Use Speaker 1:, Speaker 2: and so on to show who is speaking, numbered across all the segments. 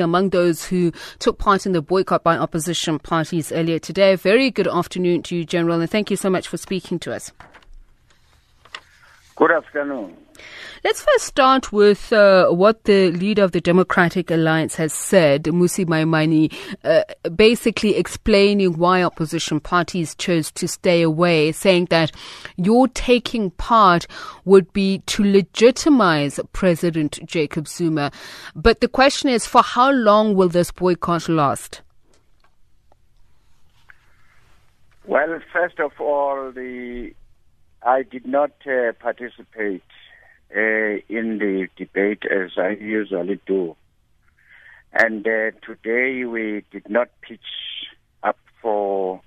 Speaker 1: among those who took part in the boycott by opposition parties earlier today. Very good afternoon to you, General, and thank you so much for speaking to us.
Speaker 2: Good afternoon.
Speaker 1: Let's first start with uh, what the leader of the Democratic Alliance has said, Mmusi Maimane, uh, basically explaining why opposition parties chose to stay away, saying that your taking part would be to legitimize President Jacob Zuma. But the question is, for how long will this boycott last?
Speaker 2: Well, first of all, the I did not uh, participate uh, in the debate as I usually do. And uh, today we did not pitch up for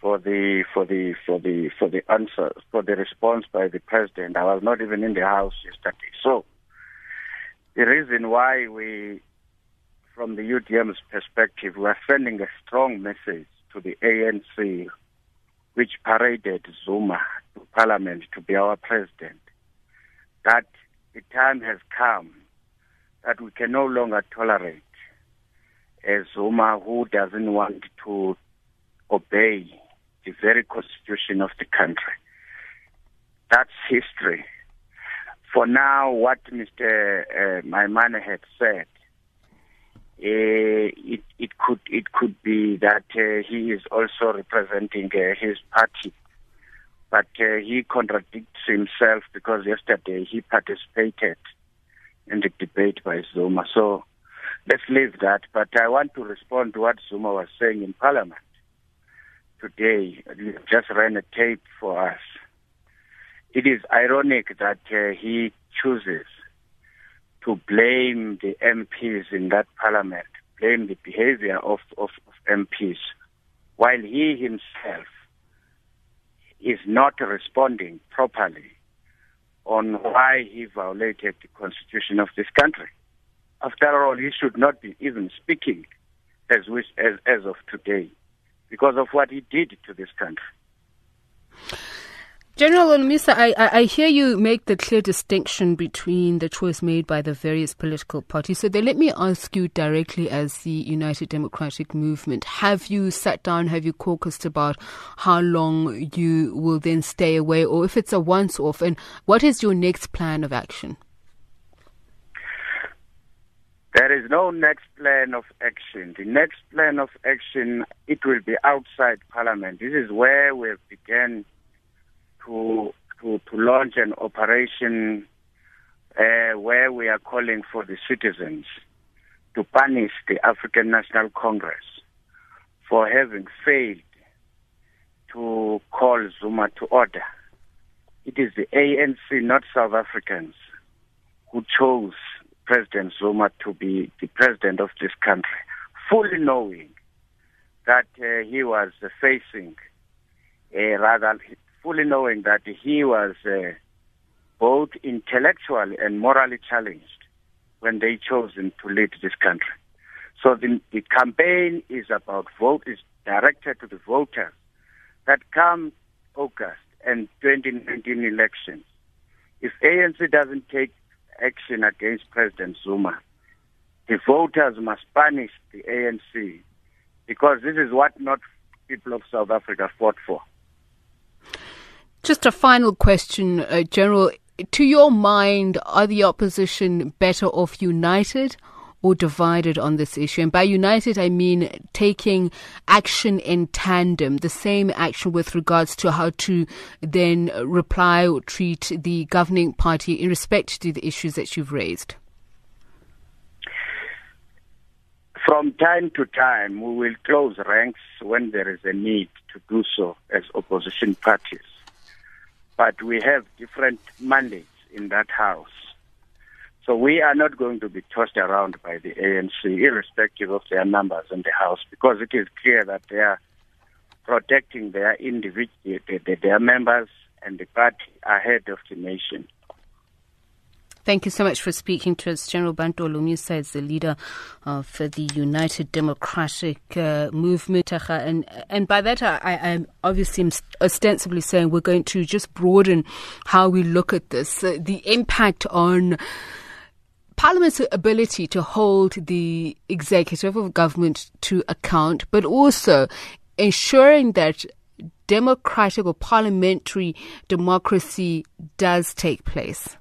Speaker 2: for the for the for the for the answer for the response by the president. I was not even in the house yesterday. So the reason why we from the UDM's perspective we are sending a strong message to the ANC which paraded Zuma to parliament to be our president that the time has come that we can no longer tolerate a Zuma who doesn't want to obey the very constitution of the country. That's history. For now, what Mr. Uh, had said, uh, it, it could it could be that uh, he is also representing uh, his party but uh, he contradicts himself because yesterday he participated in the debate by Zuma. So let's leave that. But I want to respond to what Zuma was saying in Parliament today. He just ran a tape for us. It is ironic that uh, he chooses to blame the MPs in that Parliament, blame the behavior of, of, of MPs, while he himself is not responding properly on why he violated the constitution of this country. After all, he should not be even speaking as, as, as of today because of what he did to this country.
Speaker 1: General Holomisa, I, I, hear you make the clear distinction between the choice made by the various political parties. So then let me ask you directly as the United Democratic Movement. Have you sat down, have you caucused about how long you will then stay away or if it's a once off and what is your next plan of action?
Speaker 2: There is no next plan of action. The next plan of action, it will be outside Parliament. This is where we have began to to, to launch an operation uh, where we are calling for the citizens to punish the African National Congress for having failed to call Zuma to order. It is the ANC, not South Africans, who chose President Zuma to be the president of this country, fully knowing that uh, he was facing a rather fully knowing that he was uh, both intellectually and morally challenged when they chose him to lead this country. So the, the campaign is about vote is directed to the voters that come August and 2019 elections. If ANC doesn't take action against President Zuma, the voters must punish the ANC because this is what not people of South Africa fought for.
Speaker 1: Just a final question, uh, General. To your mind, are the opposition better off united or divided on this issue? And by united, I mean taking action in tandem, the same action with regards to how to then reply or treat the governing party in respect to the issues that you've raised.
Speaker 2: From time to time, we will close ranks when there is a need to do so as opposition parties but we have different mandates in that house. So we are not going to be tossed around by the ANC, irrespective of their numbers in the house, because it is clear that they are protecting their individual, their members and the party ahead of the nation.
Speaker 1: Thank you so much for speaking to us. General Bantu Holomisa is the leader of the United Democratic uh, Movement. And, and by that, I, I obviously am ostensibly saying we're going to just broaden how we look at this. Uh, the impact on Parliament's ability to hold the executive of government to account, but also ensuring that democratic or parliamentary democracy does take place?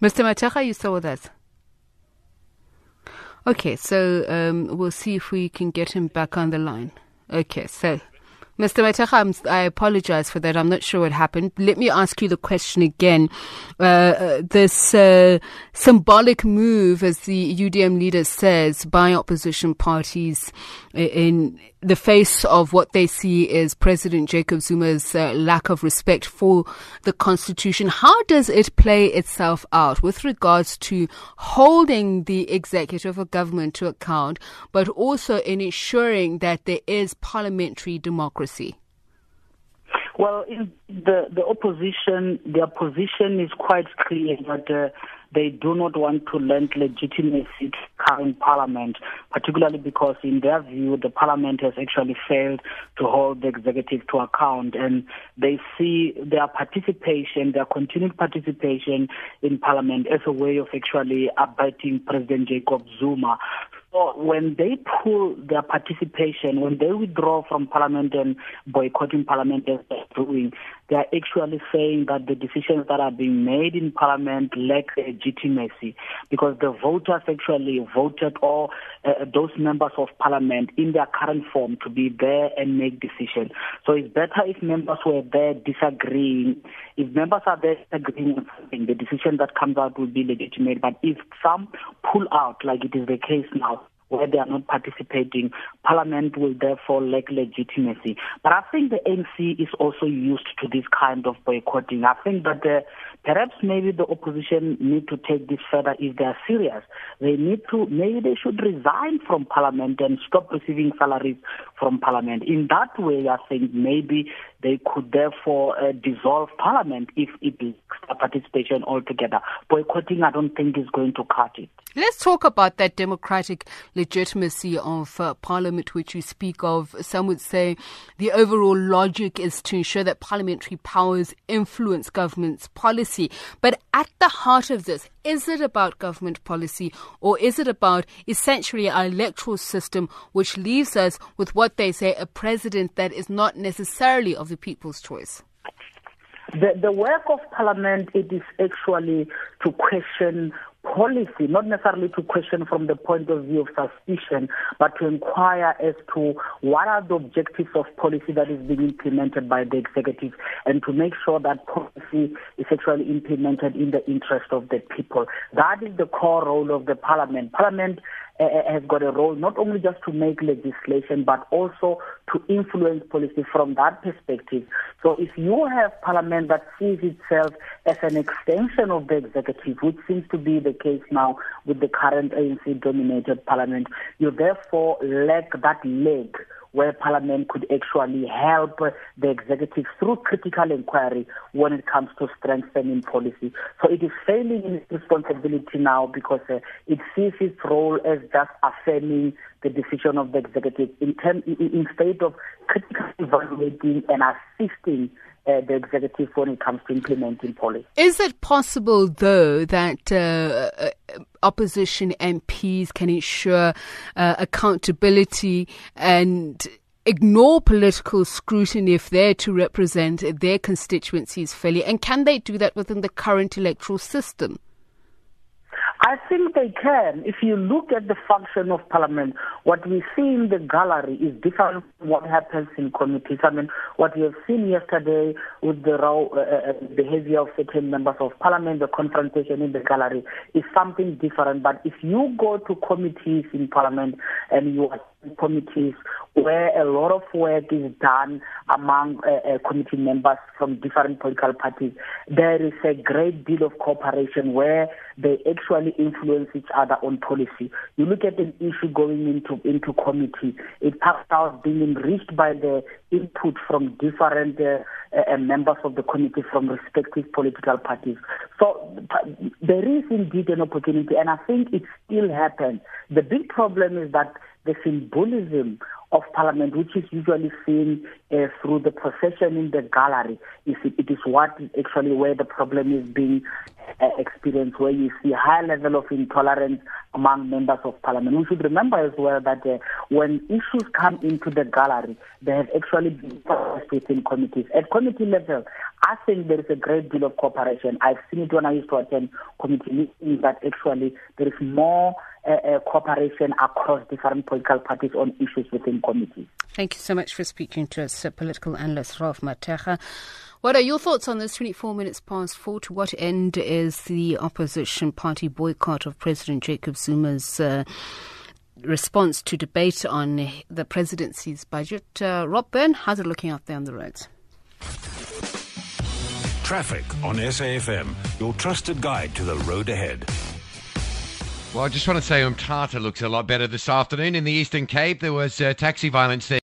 Speaker 1: Mr. Mathekga, you still with us? Okay, so um, we'll see if we can get him back on the line. Okay, so Mr. Mathekga, I apologize for that. I'm not sure what happened. Let me ask you the question again. Uh, uh this uh, symbolic move, as the UDM leader says, by opposition parties in the face of what they see is President Jacob Zuma's uh, lack of respect for the Constitution. How does it play itself out with regards to holding the executive or government to account, but also in ensuring that there is parliamentary democracy?
Speaker 3: Well, the the opposition, their position is quite clear that uh, they do not want to lend legitimacy to current parliament, particularly because, in their view, the parliament has actually failed to hold the executive to account, and they see their participation, their continued participation in parliament, as a way of actually abetting President Jacob Zuma. So when they pull their participation, when they withdraw from parliament and boycotting parliament as they're doing, they are actually saying that the decisions that are being made in parliament lack legitimacy because the voters actually voted all uh, those members of parliament in their current form to be there and make decisions. So it's better if members were there disagreeing. If members are there disagreeing on something, the decision that comes out will be legitimate. But if some pull out, like it is the case now, where they are not participating, Parliament will therefore lack legitimacy. But I think the ANC is also used to this kind of boycotting. I think that uh, perhaps maybe the opposition need to take this further if they are serious. They need to, maybe they should resign from Parliament and stop receiving salaries from Parliament. In that way, I think maybe they could therefore uh, dissolve Parliament if it lacks participation altogether. Boycotting, I don't think, is going to cut it.
Speaker 1: Let's talk about that democratic legitimacy of uh, Parliament, which you speak of. Some would say the overall logic is to ensure that parliamentary powers influence government's policy. But at the heart of this, is it about government policy or is it about essentially our electoral system, which leaves us with what they say a president that is not necessarily of the people's choice?
Speaker 3: The, the work of Parliament it is actually to question policy, not necessarily to question from the point of view of suspicion, but to inquire as to what are the objectives of policy that is being implemented by the executive and to make sure that policy is actually implemented in the interest of the people. That is the core role of the parliament. Parliament has got a role not only just to make legislation but also to influence policy from that perspective. So if you have parliament that sees itself as an extension of the executive, which seems to be the case now with the current ANC dominated parliament, you therefore lack that leg where Parliament could actually help the executive through critical inquiry when it comes to strengthening policy. So it is failing in its responsibility now because uh, it sees its role as just affirming the decision of the executive in term, instead of critically evaluating and assisting uh, the executive when it comes to implementing policy.
Speaker 1: Is it possible, though, that uh, uh opposition MPs can ensure uh, accountability and ignore political scrutiny if they're to represent their constituencies fairly? And can they do that within the current electoral system?
Speaker 3: I think they can. If you look at the function of Parliament, what we see in the gallery is different from what happens in committees. I mean, what we have seen yesterday with the raw uh, uh, behavior of certain members of Parliament, the confrontation in the gallery, is something different. But if you go to committees in Parliament and you are committees where a lot of work is done among uh, uh, committee members from different political parties. There is a great deal of cooperation where they actually influence each other on policy. You look at an issue going into into committee, it comes out being enriched by the input from different uh, uh, members of the committee from respective political parties. So there is indeed an opportunity, and I think it still happens. The big problem is that the symbolism of Parliament, which is usually seen uh, through the procession in the gallery. It is what actually where the problem is being uh, experienced, where you see a high level of intolerance among members of Parliament. We should remember as well that uh, when issues come into the gallery, they have actually been processed within committees. At committee level, I think there is a great deal of cooperation. I've seen it when I used to attend committee meetings that actually there is more uh, uh, cooperation across different political parties on issues within committees.
Speaker 1: Thank you so much for speaking to us, political analyst Ralph Mathekga. What are your thoughts on this 24 minutes past four? To what end is the opposition party boycott of President Jacob Zuma's uh, response to debate on the presidency's budget? Uh, Rob Byrne, how's it looking out there on the roads?
Speaker 4: Traffic on SAFM, your trusted guide to the road ahead.
Speaker 5: Well, I just want to say Umtata looks a lot better this afternoon in the Eastern Cape. There was uh, taxi violence there.